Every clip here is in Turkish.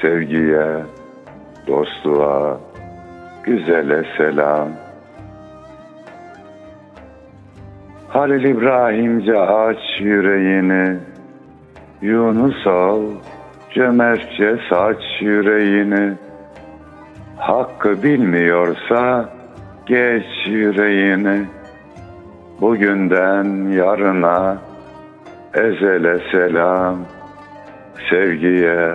sevgiye, dostluğa, güzele selam. Halil İbrahimce aç yüreğini, Yunus ol, cömertçe saç yüreğini. Hakkı bilmiyorsa geç yüreğini. Bugünden yarına ezele selam. Sevgiye,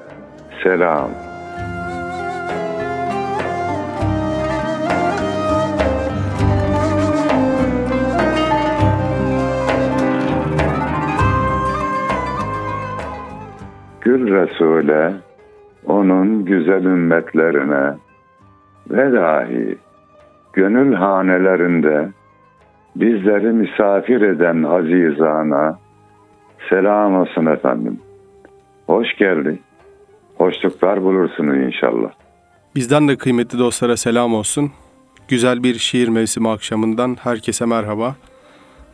selam. Gül Resul'e, onun güzel ümmetlerine ve dahi gönül hanelerinde bizleri misafir eden azizana selam olsun efendim. Hoş geldik. Hoşluklar bulursunuz inşallah. Bizden de kıymetli dostlara selam olsun. Güzel bir şiir mevsimi akşamından herkese merhaba.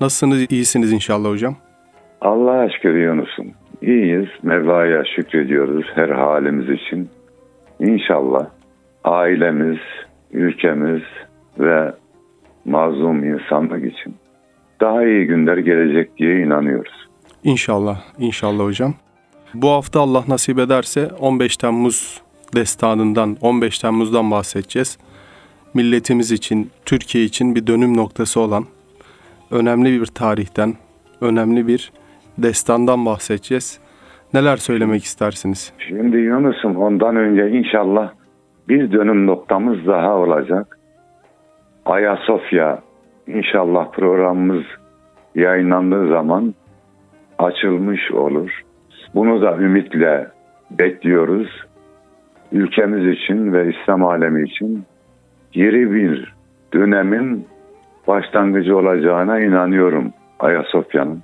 Nasılsınız? İyisiniz inşallah hocam. Allah'a şükür Yunus'um. İyiyiz. Mevla'ya şükrediyoruz her halimiz için. İnşallah ailemiz, ülkemiz ve mazlum insanlık için daha iyi günler gelecek diye inanıyoruz. İnşallah, inşallah hocam. Bu hafta Allah nasip ederse 15 Temmuz destanından, 15 Temmuz'dan bahsedeceğiz. Milletimiz için, Türkiye için bir dönüm noktası olan önemli bir tarihten, önemli bir destandan bahsedeceğiz. Neler söylemek istersiniz? Şimdi Yunus'um ondan önce inşallah bir dönüm noktamız daha olacak. Ayasofya inşallah programımız yayınlandığı zaman açılmış olur. Bunu da ümitle bekliyoruz. Ülkemiz için ve İslam alemi için yeni bir dönemin başlangıcı olacağına inanıyorum Ayasofya'nın.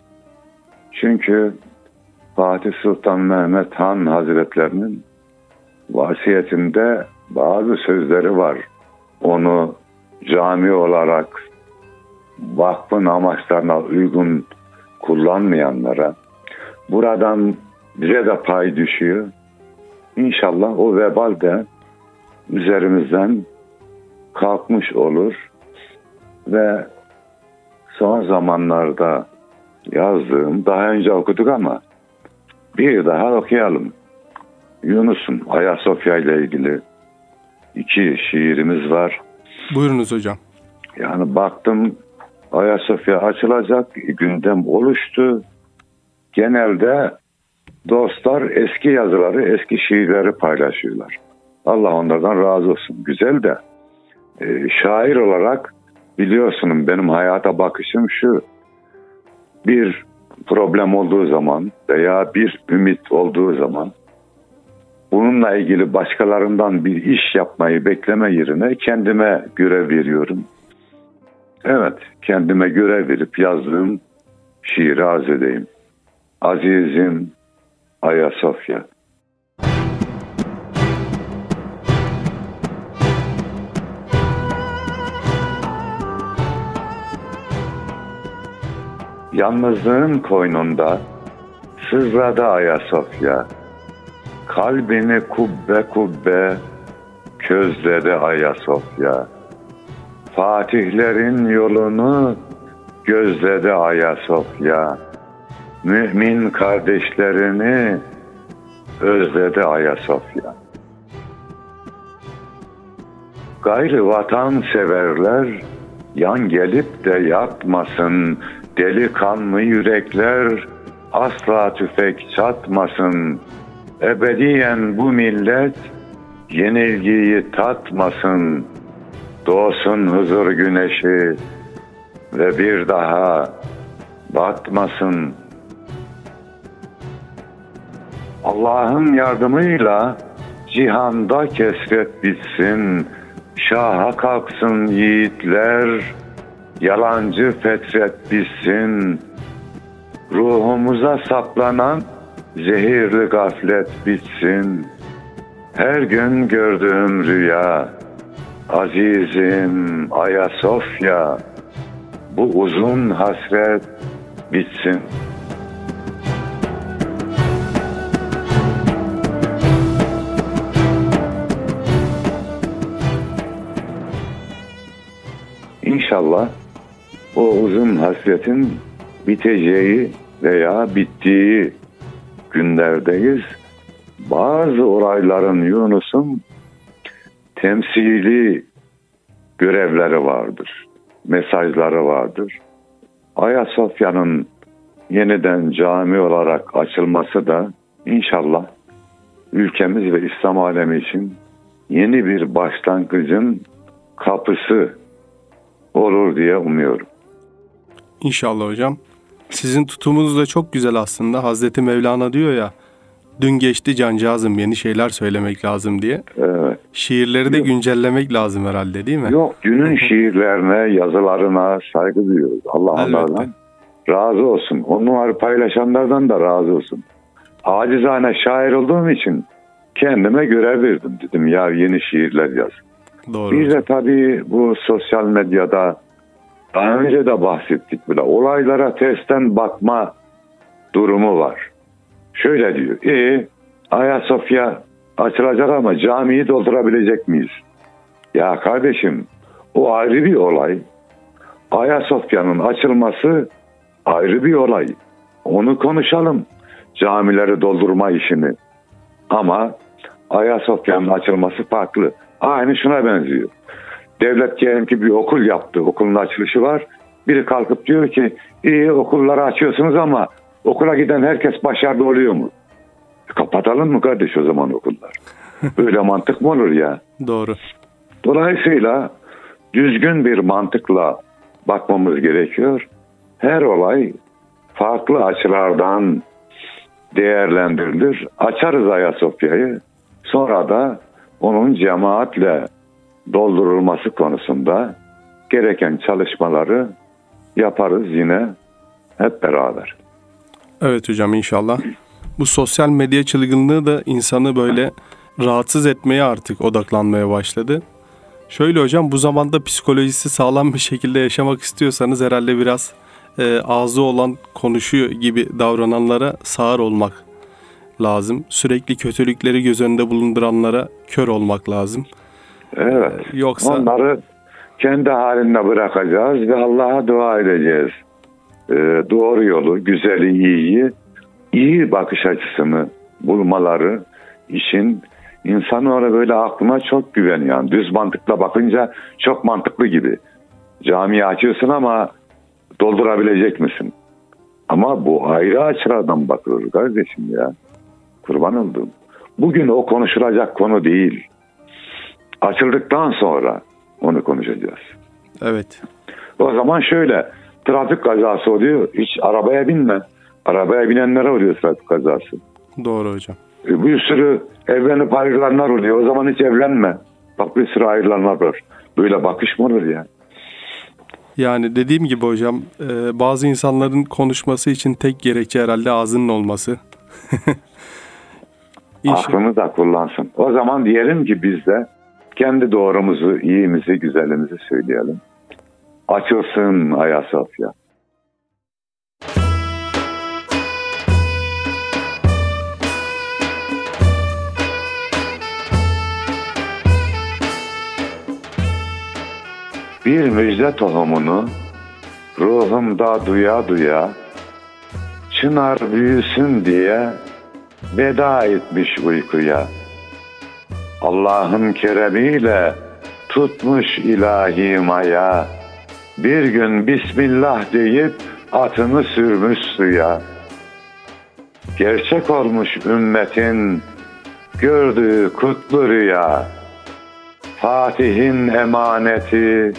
Çünkü Fatih Sultan Mehmet Han Hazretlerinin vasiyetinde bazı sözleri var. Onu cami olarak vakfın amaçlarına uygun kullanmayanlara buradan bize de pay düşüyor. İnşallah o vebal de üzerimizden kalkmış olur ve son zamanlarda yazdığım daha önce okuduk ama bir daha okuyalım. Yunus'un Ayasofya ile ilgili iki şiirimiz var. Buyurunuz hocam. Yani baktım Ayasofya açılacak gündem oluştu. Genelde dostlar eski yazıları, eski şiirleri paylaşıyorlar. Allah onlardan razı olsun. Güzel de e, şair olarak biliyorsunuz benim hayata bakışım şu. Bir problem olduğu zaman veya bir ümit olduğu zaman bununla ilgili başkalarından bir iş yapmayı bekleme yerine kendime görev veriyorum. Evet, kendime görev verip yazdığım şiiri arz edeyim. Azizim Ayasofya. Yalnızlığın koynunda sızladı Ayasofya. Kalbini kubbe kubbe közledi Ayasofya. Fatihlerin yolunu gözledi Ayasofya. Mümin kardeşlerini özledi Ayasofya. Gayrı vatan severler yan gelip de yatmasın, delikanlı yürekler asla tüfek çatmasın. Ebediyen bu millet yenilgiyi tatmasın. Doğsun huzur güneşi ve bir daha batmasın. Allah'ın yardımıyla cihanda kesret bitsin. Şaha kalksın yiğitler, yalancı fetret bitsin. Ruhumuza saplanan zehirli gaflet bitsin. Her gün gördüğüm rüya, azizim Ayasofya, bu uzun hasret bitsin. O uzun hasretin biteceği veya bittiği günlerdeyiz. Bazı olayların Yunus'un temsili görevleri vardır. Mesajları vardır. Ayasofya'nın yeniden cami olarak açılması da inşallah ülkemiz ve İslam alemi için yeni bir başlangıcın kapısı olur diye umuyorum. İnşallah hocam. Sizin tutumunuz da çok güzel aslında. Hazreti Mevlana diyor ya, dün geçti cancağızım yeni şeyler söylemek lazım diye. Evet. Şiirleri de Yok. güncellemek lazım herhalde değil mi? Yok günün şiirlerine, yazılarına saygı duyuyoruz. Allah onlardan razı olsun. Onları paylaşanlardan da razı olsun. Acizane şair olduğum için kendime görev verdim. Dedim ya yeni şiirler yaz. Doğru. Bir de tabii bu sosyal medyada daha önce de bahsettik bile. Olaylara tersten bakma durumu var. Şöyle diyor. E Ayasofya açılacak ama camiyi doldurabilecek miyiz? Ya kardeşim o ayrı bir olay. Ayasofya'nın açılması ayrı bir olay. Onu konuşalım. Camileri doldurma işini. Ama Ayasofya'nın açılması farklı. Aynı şuna benziyor. Devlet diyelim ki bir okul yaptı. Okulun açılışı var. Biri kalkıp diyor ki iyi okulları açıyorsunuz ama okula giden herkes başarılı oluyor mu? Kapatalım mı kardeş o zaman okullar? Böyle mantık mı olur ya? Doğru. Dolayısıyla düzgün bir mantıkla bakmamız gerekiyor. Her olay farklı açılardan değerlendirilir. Açarız Ayasofya'yı. Sonra da onun cemaatle doldurulması konusunda gereken çalışmaları yaparız yine hep beraber. Evet hocam inşallah. Bu sosyal medya çılgınlığı da insanı böyle rahatsız etmeye artık odaklanmaya başladı. Şöyle hocam bu zamanda psikolojisi sağlam bir şekilde yaşamak istiyorsanız herhalde biraz e, ağzı olan konuşuyor gibi davrananlara sağır olmak lazım. Sürekli kötülükleri göz önünde bulunduranlara kör olmak lazım. Evet. Yoksa Onları kendi halinde bırakacağız ve Allah'a dua edeceğiz. Ee, doğru yolu, güzeli, iyiyi, iyi bakış açısını bulmaları için insanoğlu böyle aklına çok güveniyor. Yani düz mantıkla bakınca çok mantıklı gibi. Camiyi açıyorsun ama doldurabilecek misin? Ama bu ayrı açılardan bakılır kardeşim ya. Kurban oldum. Bugün o konuşulacak konu değil. Açıldıktan sonra onu konuşacağız. evet O zaman şöyle trafik kazası oluyor. Hiç arabaya binme. Arabaya binenlere oluyor trafik kazası. doğru hocam. E, Bir sürü evlenip ayrılanlar oluyor. O zaman hiç evlenme. Bak bir sürü ayrılanlar var. Böyle bakış mı olur ya? Yani dediğim gibi hocam e, bazı insanların konuşması için tek gerekçe herhalde ağzının olması. Aklını da kullansın. O zaman diyelim ki biz de kendi doğrumuzu, iyimizi, güzelimizi söyleyelim. Açılsın Ayasofya. Bir müjde tohumunu ruhumda duya duya çınar büyüsün diye veda etmiş uykuya. Allah'ın keremiyle tutmuş ilahi maya. Bir gün Bismillah deyip atını sürmüş suya. Gerçek olmuş ümmetin gördüğü kutlu rüya. Fatih'in emaneti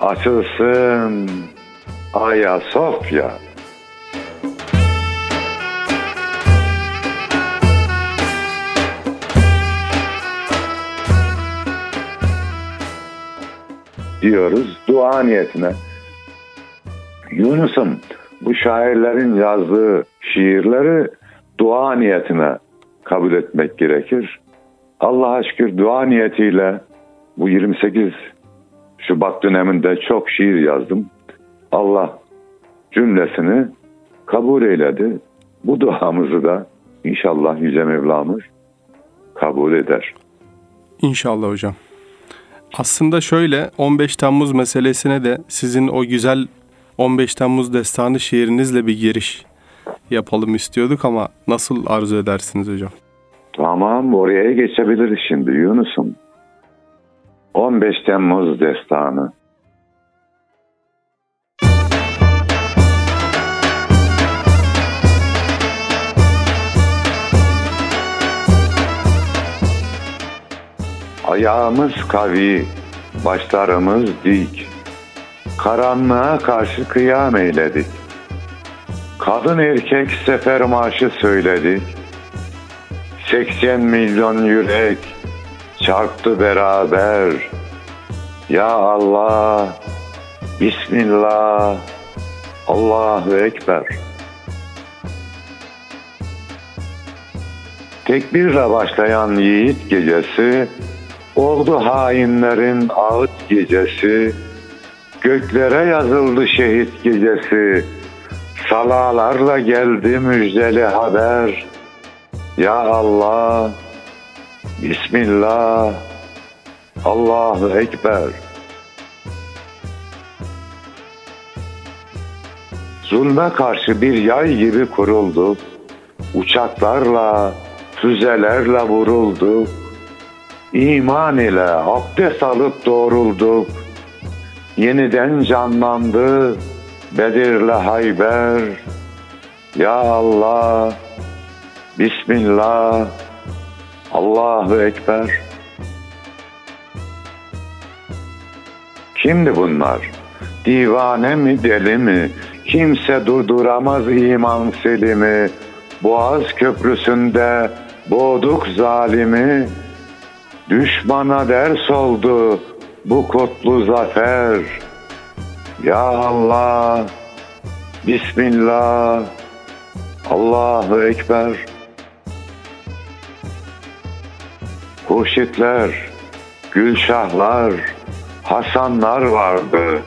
açılsın Ayasofya. Diyoruz dua niyetine. Yunus'um bu şairlerin yazdığı şiirleri dua niyetine kabul etmek gerekir. Allah'a şükür dua niyetiyle bu 28 Şubat döneminde çok şiir yazdım. Allah cümlesini kabul eyledi. Bu duamızı da inşallah Yüce Mevlamız kabul eder. İnşallah hocam. Aslında şöyle 15 Temmuz meselesine de sizin o güzel 15 Temmuz destanı şiirinizle bir giriş yapalım istiyorduk ama nasıl arzu edersiniz hocam? Tamam oraya geçebiliriz şimdi Yunus'um. 15 Temmuz destanı. Ayağımız kavi, başlarımız dik. Karanlığa karşı kıyam eyledik. Kadın erkek sefer marşı söyledik. 80 milyon yürek çarptı beraber. Ya Allah, Bismillah, Allahu Ekber. Tekbirle başlayan yiğit gecesi, oldu hainlerin ağıt gecesi, göklere yazıldı şehit gecesi, salalarla geldi müjdeli haber. Ya Allah, Bismillah, Allahu Ekber. Zulme karşı bir yay gibi kuruldu. Uçaklarla, füzelerle vuruldu. İman ile abdest alıp doğrulduk. Yeniden canlandı Bedir'le Hayber. Ya Allah, Bismillah, Allahu Ekber. Kimdi bunlar? Divane mi deli mi? Kimse durduramaz iman selimi. Boğaz köprüsünde boğduk zalimi. Düşmana ders oldu bu kutlu zafer. Ya Allah, Bismillah, Allahu Ekber. Hurşitler, Gülşahlar, Hasanlar vardı.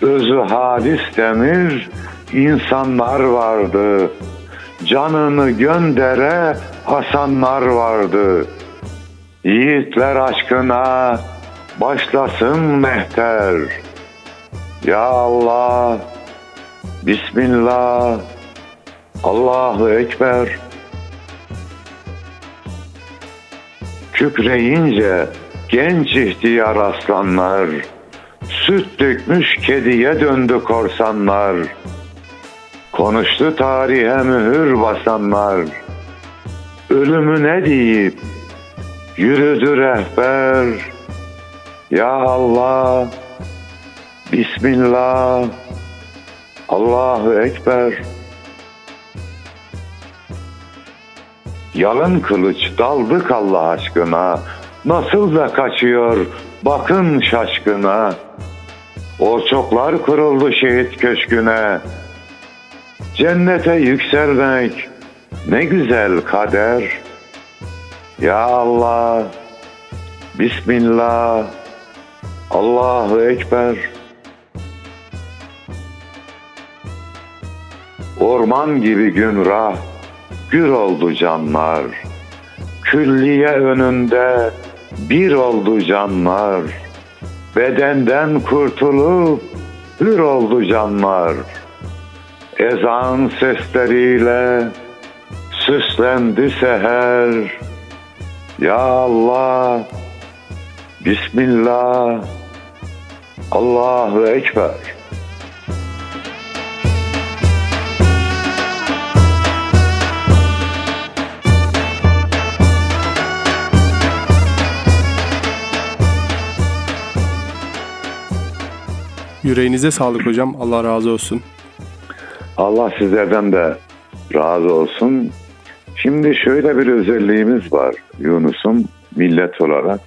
Özü hadis demir insanlar vardı. Canını göndere Hasanlar vardı. Yiğitler aşkına başlasın mehter. Ya Allah, Bismillah, Allahu Ekber. Kükreyince genç ihtiyar aslanlar, süt dökmüş kediye döndü korsanlar. Konuştu tarihe mühür basanlar, ölümü ne deyip yürüdü rehber. Ya Allah, Bismillah, Allahu Ekber. Yalın kılıç daldık Allah aşkına. Nasıl da kaçıyor bakın şaşkına. O çoklar kuruldu şehit köşküne. Cennete yükselmek ne güzel kader. Ya Allah, Bismillah, Allahu Ekber. Orman gibi gümrah, gür oldu canlar. Külliye önünde bir oldu canlar. Bedenden kurtulup hür oldu canlar. Ezan sesleriyle süslendi seher. Ya Allah, Bismillah, Allahu Ekber. Yüreğinize sağlık hocam. Allah razı olsun. Allah sizlerden de razı olsun. Şimdi şöyle bir özelliğimiz var Yunus'um millet olarak.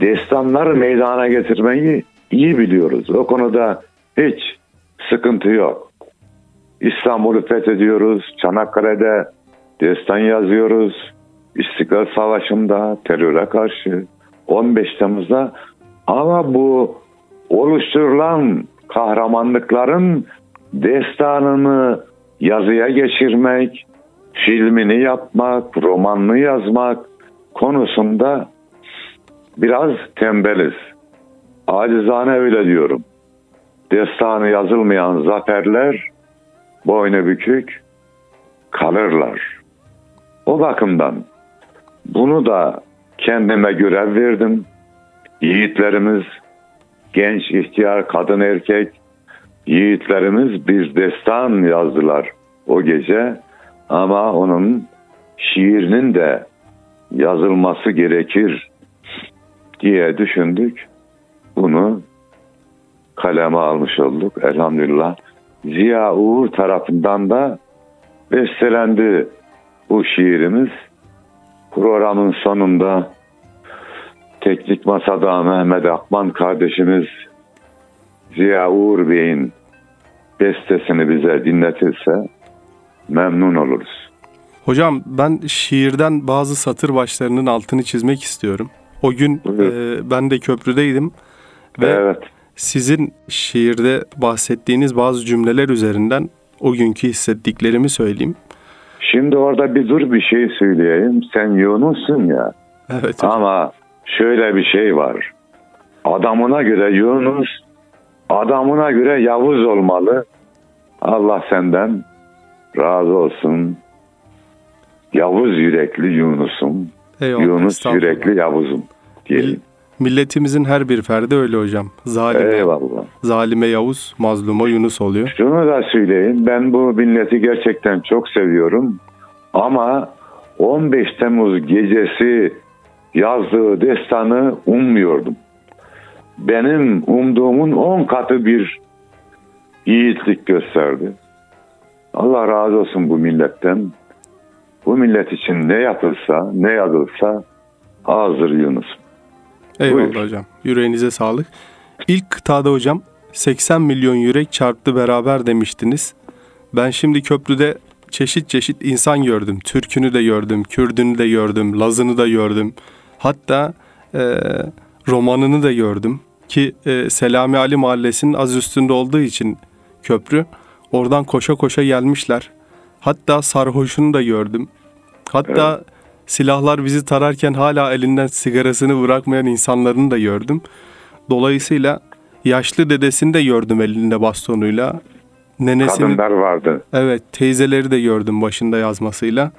Destanları meydana getirmeyi iyi biliyoruz. O konuda hiç sıkıntı yok. İstanbul'u fethediyoruz. Çanakkale'de destan yazıyoruz. İstiklal Savaşı'nda teröre karşı 15 Temmuz'da ama bu oluşturulan kahramanlıkların destanını yazıya geçirmek, filmini yapmak, romanını yazmak konusunda biraz tembeliz. Acizane öyle diyorum. Destanı yazılmayan zaferler boynu bükük kalırlar. O bakımdan bunu da kendime görev verdim. Yiğitlerimiz, genç, ihtiyar, kadın, erkek yiğitlerimiz bir destan yazdılar o gece. Ama onun şiirinin de yazılması gerekir diye düşündük. Bunu kaleme almış olduk elhamdülillah. Ziya Uğur tarafından da bestelendi bu şiirimiz. Programın sonunda teknik masada Mehmet Akman kardeşimiz Ziya Uğur Bey'in bestesini bize dinletirse memnun oluruz. Hocam ben şiirden bazı satır başlarının altını çizmek istiyorum. O gün e, ben de köprüdeydim ve evet. sizin şiirde bahsettiğiniz bazı cümleler üzerinden o günkü hissettiklerimi söyleyeyim. Şimdi orada bir dur bir şey söyleyeyim. Sen Yunus'sun ya. Evet. Hocam. Ama şöyle bir şey var. Adamına göre Yunus, adamına göre Yavuz olmalı. Allah senden razı olsun. Yavuz yürekli Yunus'um. Eyvallah, Yunus yürekli Yavuz'um diyelim. Milletimizin her bir ferdi öyle hocam. Zalime, Eyvallah. Zalime Yavuz, mazluma Yunus oluyor. Şunu da söyleyeyim. Ben bu milleti gerçekten çok seviyorum. Ama 15 Temmuz gecesi yazdığı destanı ummuyordum. Benim umduğumun 10 katı bir yiğitlik gösterdi. Allah razı olsun bu milletten. Bu millet için ne yapılsa, ne yazılsa hazır Yunus. Eyvallah Buyur. hocam. Yüreğinize sağlık. İlk kıtada hocam 80 milyon yürek çarptı beraber demiştiniz. Ben şimdi köprüde çeşit çeşit insan gördüm. Türkünü de gördüm, Kürdünü de gördüm, Lazını da gördüm. Hatta e, romanını da gördüm. Ki e, Selami Ali Mahallesi'nin az üstünde olduğu için köprü. Oradan koşa koşa gelmişler. Hatta sarhoşunu da gördüm. Hatta evet. silahlar bizi tararken hala elinden sigarasını bırakmayan insanların da gördüm. Dolayısıyla yaşlı dedesini de gördüm elinde bastonuyla. Nenesini, Kadınlar vardı. Evet teyzeleri de gördüm başında yazmasıyla.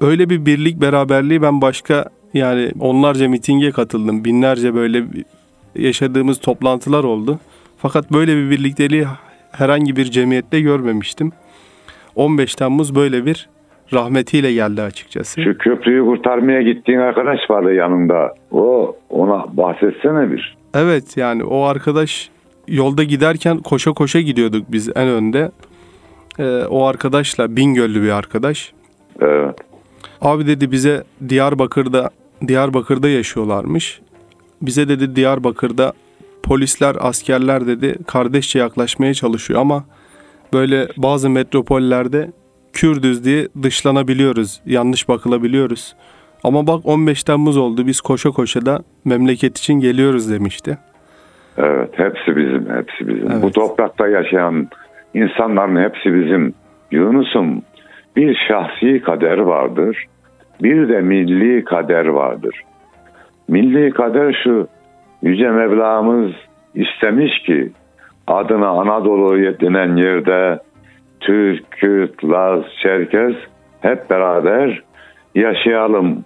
Öyle bir birlik beraberliği ben başka yani onlarca mitinge katıldım. Binlerce böyle yaşadığımız toplantılar oldu. Fakat böyle bir birlikteliği herhangi bir cemiyette görmemiştim. 15 Temmuz böyle bir rahmetiyle geldi açıkçası. Şu köprüyü kurtarmaya gittiğin arkadaş vardı yanında. O ona bahsetsene bir. Evet yani o arkadaş yolda giderken koşa koşa gidiyorduk biz en önde. Ee, o arkadaşla Bingöllü bir arkadaş. Evet. Abi dedi bize Diyarbakır'da Diyarbakır'da yaşıyorlarmış. Bize dedi Diyarbakır'da polisler, askerler dedi kardeşçe yaklaşmaya çalışıyor ama böyle bazı metropollerde Kürdüz diye dışlanabiliyoruz, yanlış bakılabiliyoruz. Ama bak 15 Temmuz oldu biz koşa koşa da memleket için geliyoruz demişti. Evet hepsi bizim, hepsi bizim. Evet. Bu toprakta yaşayan insanların hepsi bizim. Yunus'um bir şahsi kader vardır, bir de milli kader vardır. Milli kader şu, Yüce Mevlamız istemiş ki adına Anadolu denen yerde Türk, Kürt, Laz, Çerkez hep beraber yaşayalım.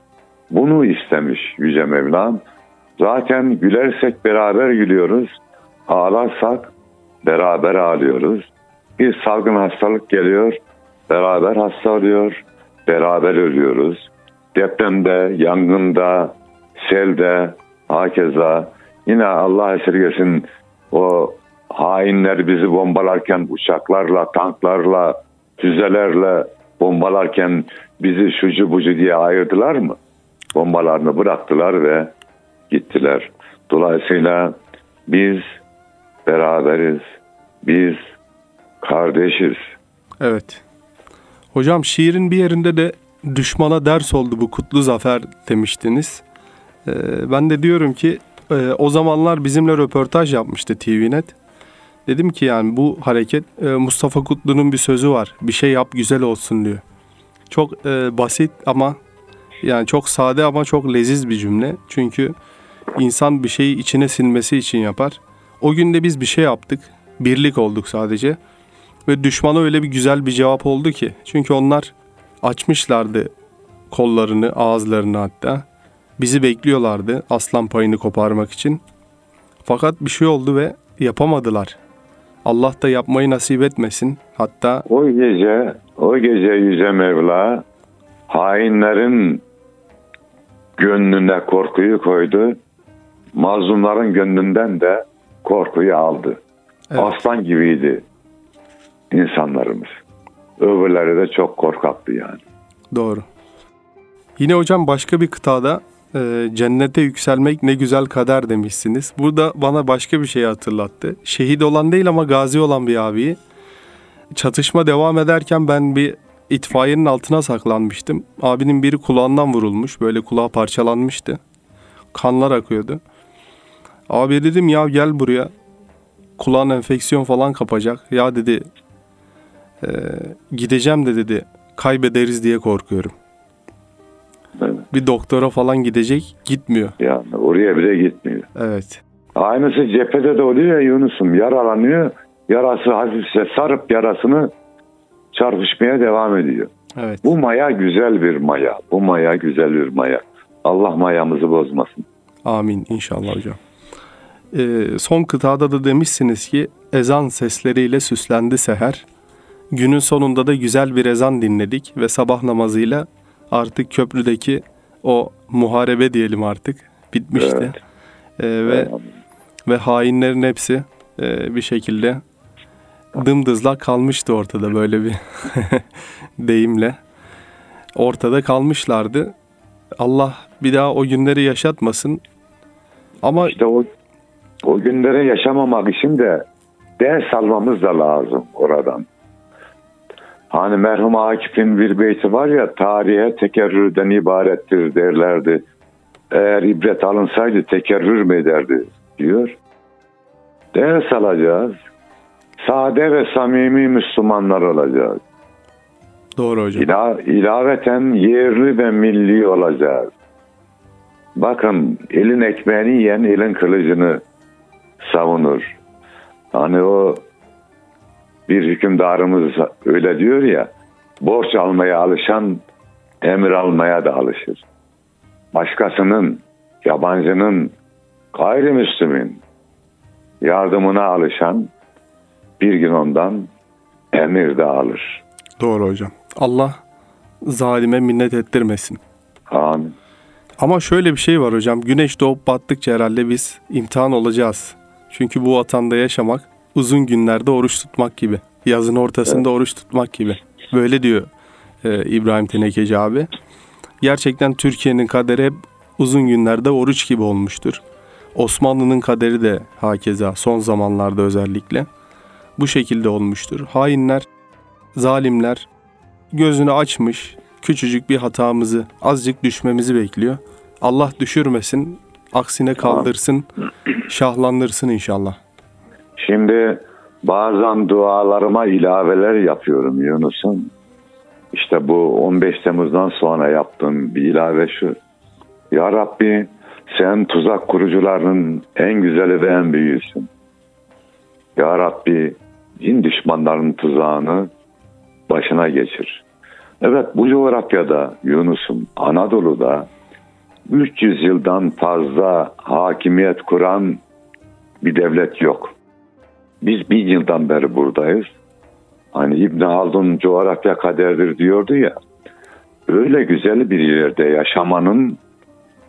Bunu istemiş Yüce Mevlam. Zaten gülersek beraber gülüyoruz. Ağlarsak beraber ağlıyoruz. Bir salgın hastalık geliyor, beraber hasta oluyor, beraber ölüyoruz. Depremde, yangında, selde, hakeza yine Allah esirgesin o hainler bizi bombalarken uçaklarla, tanklarla, füzelerle bombalarken bizi şucu bucu diye ayırdılar mı? Bombalarını bıraktılar ve gittiler. Dolayısıyla biz beraberiz. Biz kardeşiz. Evet. Hocam şiirin bir yerinde de düşmana ders oldu bu kutlu zafer demiştiniz. Ee, ben de diyorum ki e, o zamanlar bizimle röportaj yapmıştı TVNet. Dedim ki yani bu hareket e, Mustafa Kutlu'nun bir sözü var. Bir şey yap güzel olsun diyor. Çok e, basit ama yani çok sade ama çok leziz bir cümle. Çünkü insan bir şeyi içine sinmesi için yapar. O günde biz bir şey yaptık. Birlik olduk sadece. Ve düşmana öyle bir güzel bir cevap oldu ki. Çünkü onlar açmışlardı kollarını, ağızlarını hatta. Bizi bekliyorlardı aslan payını koparmak için. Fakat bir şey oldu ve yapamadılar. Allah da yapmayı nasip etmesin. Hatta O gece, o gece Yüce Mevla hainlerin gönlüne korkuyu koydu. Mazlumların gönlünden de korkuyu aldı. Evet. Aslan gibiydi insanlarımız. Öbürleri de çok korkaktı yani. Doğru. Yine hocam başka bir kıtada e, cennete yükselmek ne güzel kader demişsiniz. Burada bana başka bir şey hatırlattı. Şehit olan değil ama gazi olan bir abiyi. Çatışma devam ederken ben bir itfaiyenin altına saklanmıştım. Abinin biri kulağından vurulmuş. Böyle kulağı parçalanmıştı. Kanlar akıyordu. Abi dedim ya gel buraya. Kulağın enfeksiyon falan kapacak. Ya dedi e, gideceğim de dedi kaybederiz diye korkuyorum. Evet. Bir doktora falan gidecek gitmiyor. Yani oraya bile gitmiyor. Evet. Aynısı cephede de oluyor ya Yunus'um. Yaralanıyor. Yarası hafifse sarıp yarasını çarpışmaya devam ediyor. Evet. Bu maya güzel bir maya. Bu maya güzel bir maya. Allah mayamızı bozmasın. Amin inşallah hocam. Ee, son kıtada da demişsiniz ki ezan sesleriyle süslendi seher. Günün sonunda da güzel bir ezan dinledik ve sabah namazıyla artık köprüdeki o muharebe diyelim artık bitmişti. Evet. Ee, ve ve hainlerin hepsi e, bir şekilde dımdızlak kalmıştı ortada böyle bir deyimle. Ortada kalmışlardı. Allah bir daha o günleri yaşatmasın. Ama İşte o, o günleri yaşamamak için de ders almamız da lazım oradan. Hani merhum Akif'in bir beyti var ya tarihe tekerrürden ibarettir derlerdi. Eğer ibret alınsaydı tekerrür mü ederdi diyor. Ders alacağız. Sade ve samimi Müslümanlar olacağız. doğru hocam. İla, ilaveten yerli ve milli olacağız. Bakın elin ekmeğini yiyen elin kılıcını savunur. Hani o bir hükümdarımız öyle diyor ya borç almaya alışan emir almaya da alışır. Başkasının, yabancının, gayrimüslimin yardımına alışan bir gün ondan emir de alır. Doğru hocam. Allah zalime minnet ettirmesin. Amin. Ama şöyle bir şey var hocam. Güneş doğup battıkça herhalde biz imtihan olacağız. Çünkü bu vatanda yaşamak uzun günlerde oruç tutmak gibi. Yazın ortasında oruç tutmak gibi. Böyle diyor e, İbrahim Tenekeci abi. Gerçekten Türkiye'nin kaderi hep uzun günlerde oruç gibi olmuştur. Osmanlı'nın kaderi de hakeza son zamanlarda özellikle bu şekilde olmuştur. Hainler, zalimler gözünü açmış, küçücük bir hatamızı, azıcık düşmemizi bekliyor. Allah düşürmesin, aksine kaldırsın, şahlandırsın inşallah. Şimdi bazen dualarıma ilaveler yapıyorum Yunus'um. İşte bu 15 Temmuz'dan sonra yaptığım bir ilave şu. Ya Rabbi sen tuzak kurucularının en güzeli ve en büyüğüsün. Ya Rabbi din düşmanlarının tuzağını başına geçir. Evet bu coğrafyada Yunus'um Anadolu'da 300 yıldan fazla hakimiyet kuran bir devlet yok. Biz bin yıldan beri buradayız. Hani İbn Haldun coğrafya kaderdir diyordu ya. Öyle güzel bir yerde yaşamanın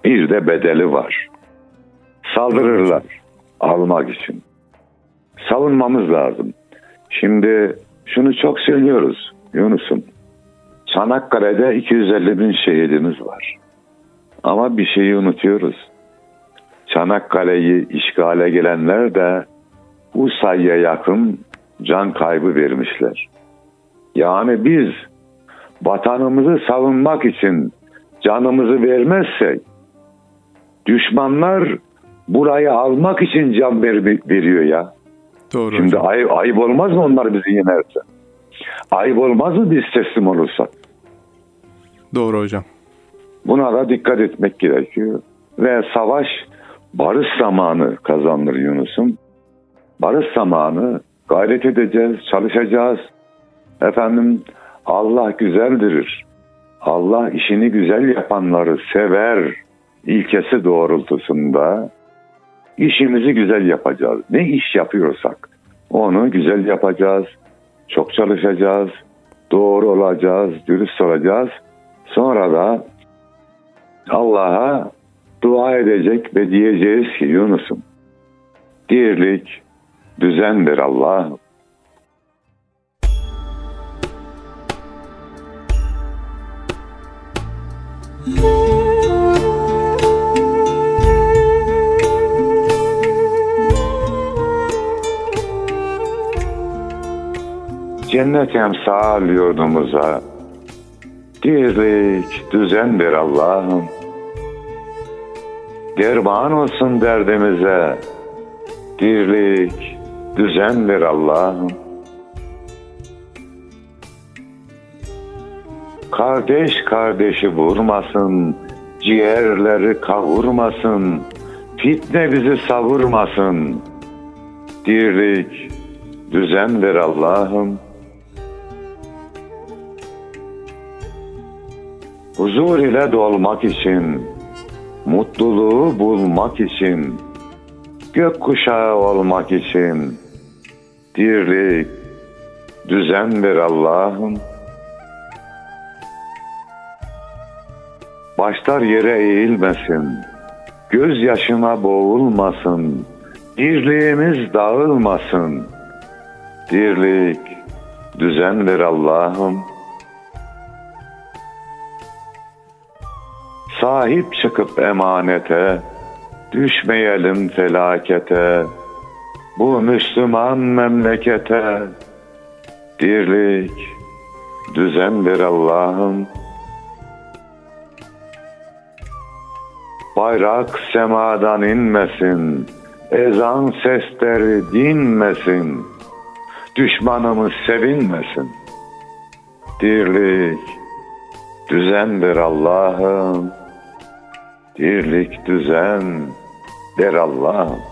bir de bedeli var. Saldırırlar almak için. Savunmamız lazım. Şimdi şunu çok söylüyoruz Yunus'um. Çanakkale'de 250 bin şehidimiz var. Ama bir şeyi unutuyoruz. Çanakkale'yi işgale gelenler de bu sayıya yakın can kaybı vermişler. Yani biz vatanımızı savunmak için canımızı vermezsek düşmanlar burayı almak için can ver, veriyor ya. Doğru Şimdi hocam. ayıp, ayıp olmaz mı onlar bizi yenerse? Ayıp olmaz mı biz teslim olursak? Doğru hocam. Buna da dikkat etmek gerekiyor. Ve savaş barış zamanı kazanır Yunus'um. Barış zamanı gayret edeceğiz, çalışacağız. Efendim Allah güzeldirir. Allah işini güzel yapanları sever ilkesi doğrultusunda işimizi güzel yapacağız. Ne iş yapıyorsak onu güzel yapacağız. Çok çalışacağız. Doğru olacağız, dürüst olacağız. Sonra da Allah'a dua edecek ve diyeceğiz ki Yunus'um dirlik düzendir Allah. Cennet emsal yurdumuza dirlik düzendir Allah'ım. Derman olsun derdimize dirlik düzendir Allah'ım. Kardeş kardeşi vurmasın, ciğerleri kavurmasın, fitne bizi savurmasın. Dirlik düzendir Allah'ım. Huzur ile dolmak için, mutluluğu bulmak için, gökkuşağı olmak için, dirlik, düzendir Allah'ım. Başlar yere eğilmesin, gözyaşına boğulmasın, dirliğimiz dağılmasın. Dirlik, düzendir Allah'ım. Sahip çıkıp emanete, düşmeyelim felakete. Bu Müslüman memlekete, dirlik, düzendir Allah'ım. Bayrak semadan inmesin, ezan sesleri dinmesin, düşmanımız sevinmesin. Dirlik, düzendir Allah'ım, dirlik düzen der Allah'ım.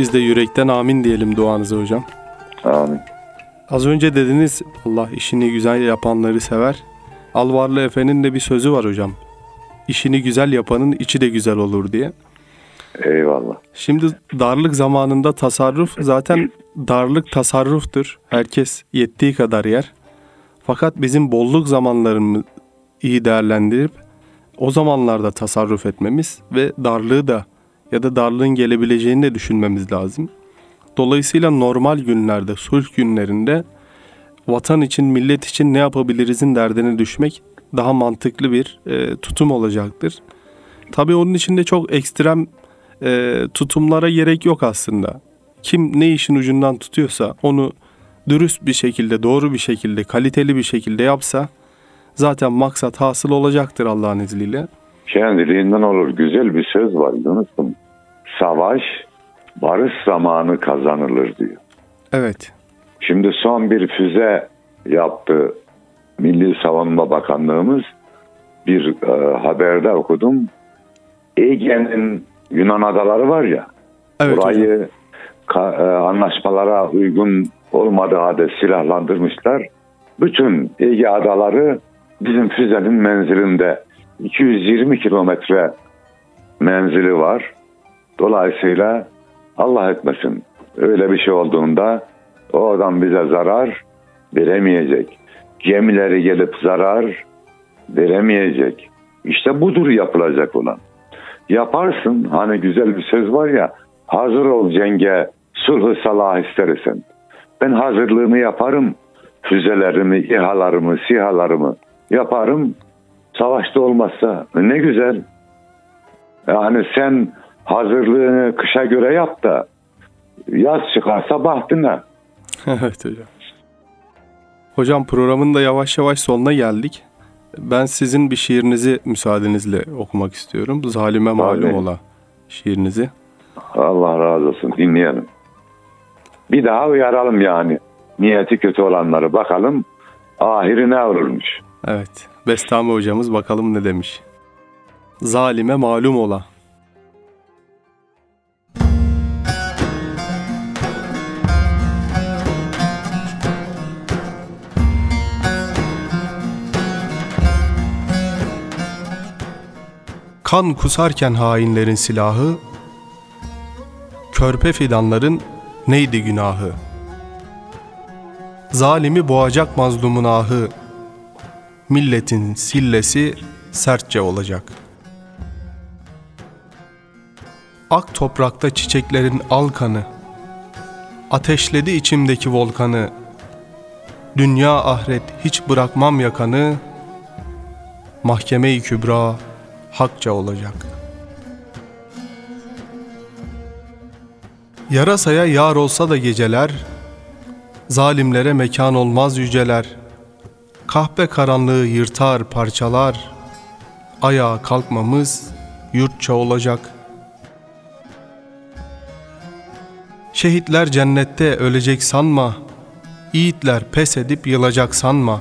Biz de yürekten amin diyelim duanıza hocam. Amin. Az önce dediniz Allah işini güzel yapanları sever. Alvarlı Efe'nin de bir sözü var hocam. İşini güzel yapanın içi de güzel olur diye. Eyvallah. Şimdi darlık zamanında tasarruf zaten darlık tasarruftur. Herkes yettiği kadar yer. Fakat bizim bolluk zamanlarımızı iyi değerlendirip o zamanlarda tasarruf etmemiz ve darlığı da ya da darlığın gelebileceğini de düşünmemiz lazım. Dolayısıyla normal günlerde, sulh günlerinde vatan için, millet için ne yapabilirizin derdine düşmek daha mantıklı bir e, tutum olacaktır. Tabii onun için de çok ekstrem e, tutumlara gerek yok aslında. Kim ne işin ucundan tutuyorsa onu dürüst bir şekilde, doğru bir şekilde, kaliteli bir şekilde yapsa zaten maksat hasıl olacaktır Allah'ın izniyle. Kendiliğinden olur. Güzel bir söz var Yunus'um. Savaş barış zamanı kazanılır diyor. Evet, Şimdi son bir füze yaptı Milli Savunma Bakanlığımız bir e, haberde okudum. Ege'nin Yunan adaları var ya. Evet hocam. burayı ka- e, anlaşmalara uygun olmadığı halde silahlandırmışlar. Bütün Ege adaları bizim füzenin menzilinde 220 kilometre menzili var. Dolayısıyla Allah etmesin öyle bir şey olduğunda o adam bize zarar veremeyecek. Gemileri gelip zarar veremeyecek. İşte budur yapılacak olan. Yaparsın hani güzel bir söz var ya hazır ol cenge sulhu salah istersen. Ben hazırlığımı yaparım. Füzelerimi, İHA'larımı, SİHA'larımı yaparım. Savaşta olmazsa ne güzel. Yani sen hazırlığını kışa göre yap da yaz çıkarsa bahtına. evet hocam. Hocam programın da yavaş yavaş sonuna geldik. Ben sizin bir şiirinizi müsaadenizle okumak istiyorum. Zalime malum ola şiirinizi. Allah razı olsun dinleyelim. Bir daha uyaralım yani. Niyeti kötü olanları bakalım. Ahiri ne olurmuş. Evet. Bestami hocamız bakalım ne demiş. Zalime malum ola. Kan kusarken hainlerin silahı, körpe fidanların neydi günahı? Zalimi boğacak mazlumun ahı, milletin sillesi sertçe olacak. Ak toprakta çiçeklerin al kanı, ateşledi içimdeki volkanı, dünya ahiret hiç bırakmam yakanı, mahkeme-i kübra hakça olacak. Yarasaya yar olsa da geceler, zalimlere mekan olmaz yüceler, kahpe karanlığı yırtar parçalar, ayağa kalkmamız yurtça olacak. Şehitler cennette ölecek sanma, yiğitler pes edip yılacak sanma,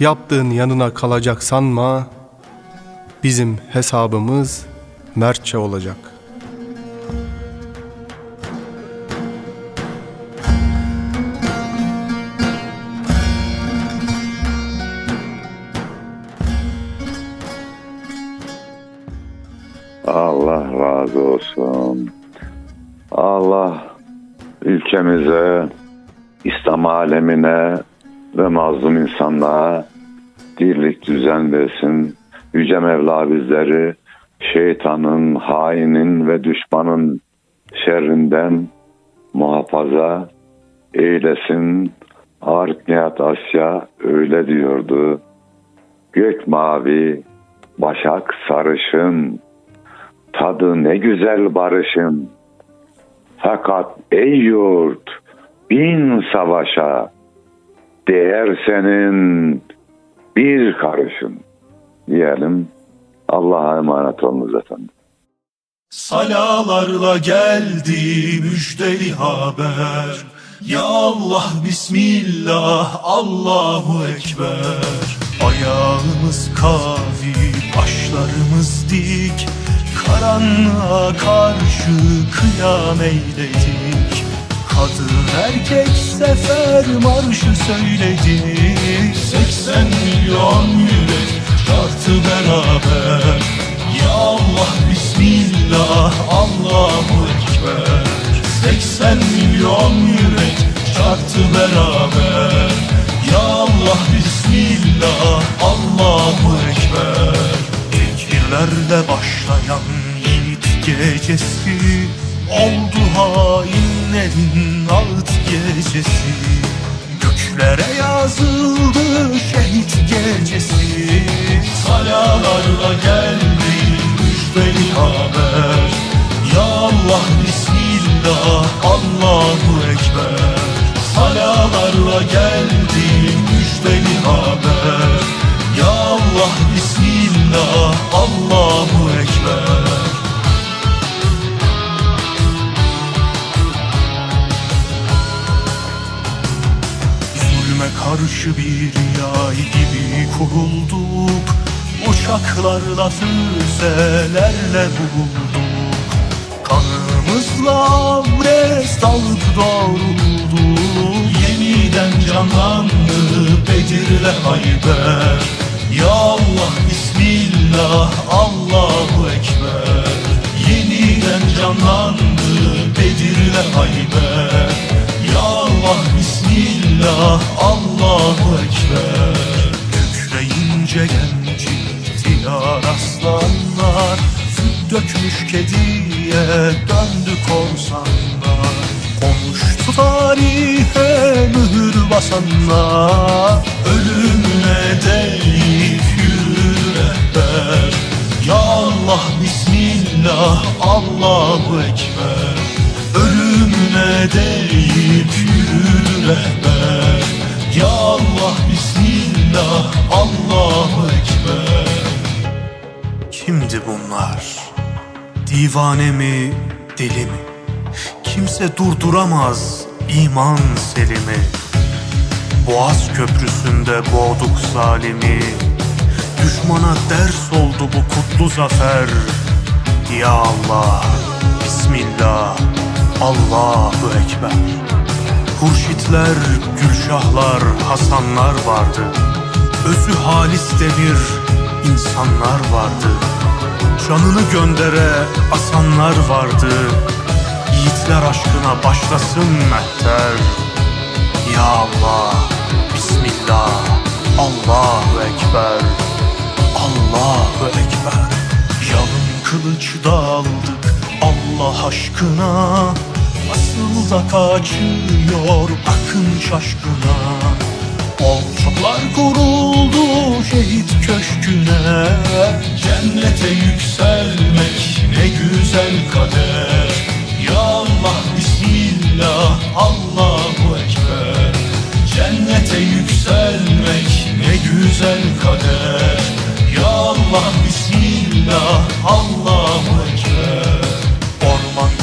yaptığın yanına kalacak sanma, bizim hesabımız mertçe olacak. Allah razı olsun. Allah ülkemize, İslam alemine ve mazlum insanlığa dirlik düzen versin. Yüce Mevla bizleri şeytanın, hainin ve düşmanın şerrinden muhafaza eylesin. Arif Nihat Asya öyle diyordu. Gök mavi, başak sarışın, tadı ne güzel barışın. Fakat ey yurt bin savaşa değer senin bir karışın diyelim. Allah'a emanet olunuz efendim. Salalarla geldi müjdeli haber Ya Allah Bismillah Allahu Ekber Ayağımız kavi başlarımız dik Karanlığa karşı kıyam eyledik Kadın erkek sefer marşı söyledik 80 milyon yürek çarptı beraber. Ya Allah Bismillah Allahu Ekber. 80 milyon yürek çarptı beraber. Ya Allah Bismillah Allahu Ekber. Tekbirlerle başlayan yiğit gecesi Oldu hainlerin ağıt gecesi Göklere yazıldı şehit gecesi. Salalarla geldi müjdeli haber Ya Allah Bismillah Allahu Ekber. Salalarla geldi müjdeli haber Ya Allah Bismillah Allahu karşı bir ya gibi kurulduk. Uçaklarla füzelerle vurulduk. Kanımızla abdest alıp doğrulduk. Yeniden canlandı Bedir'le Hayber. Ya Allah Bismillah Allahu Ekber. Yeniden canlandı Bedir'le Hayber Allah Bismillah Allahu Ekber. Kükreyince genci ihtiyar aslanlar Süt dökmüş kediye döndü korsanlar Konuştu tarihe mühür basanlar Ölümüne deyip yürü rehber Ya Allah Bismillah Allahu Ekber Ölümüne deyip yürü rehber Ya Allah Bismillah Allahu Ekber. Kimdi bunlar? Divane mi, deli mi? Kimse durduramaz iman selimi. Boğaz köprüsünde boğduk zalimi. Düşmana ders oldu bu kutlu zafer. Ya Allah, Bismillah, Allahu Ekber. Hurşitler, Gülşahlar, Hasanlar vardı. Özü halis demir insanlar vardı. Canını göndere asanlar vardı. Yiğitler aşkına başlasın mehter. Ya Allah, Bismillah, Allahu Ekber. Allahu Ekber. Yalın kılıç daldık Allah aşkına. Nasıl da kaçıyor akın şaşkına. Orçaklar kuruldu şehit köşküne. Cennete yükselmek ne güzel kader. Ya Allah Bismillah Allahu Ekber. Cennete yükselmek ne güzel kader. Ya Allah Bismillah Allahu Ekber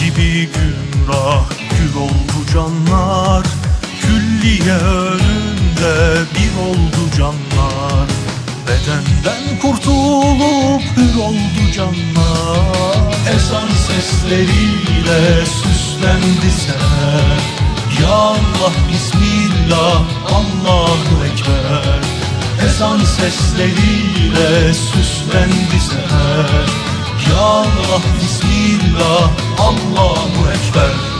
gibi gümrah gül oldu canlar. Külliye önünde bir oldu canlar. Bedenden kurtulup hür oldu canlar. Ezan sesleriyle süslendi seher. Ya Allah Bismillah Allahu Ekber. Ezan sesleriyle süslendi seher ya Allah, Bismillah, Allahu Ekber.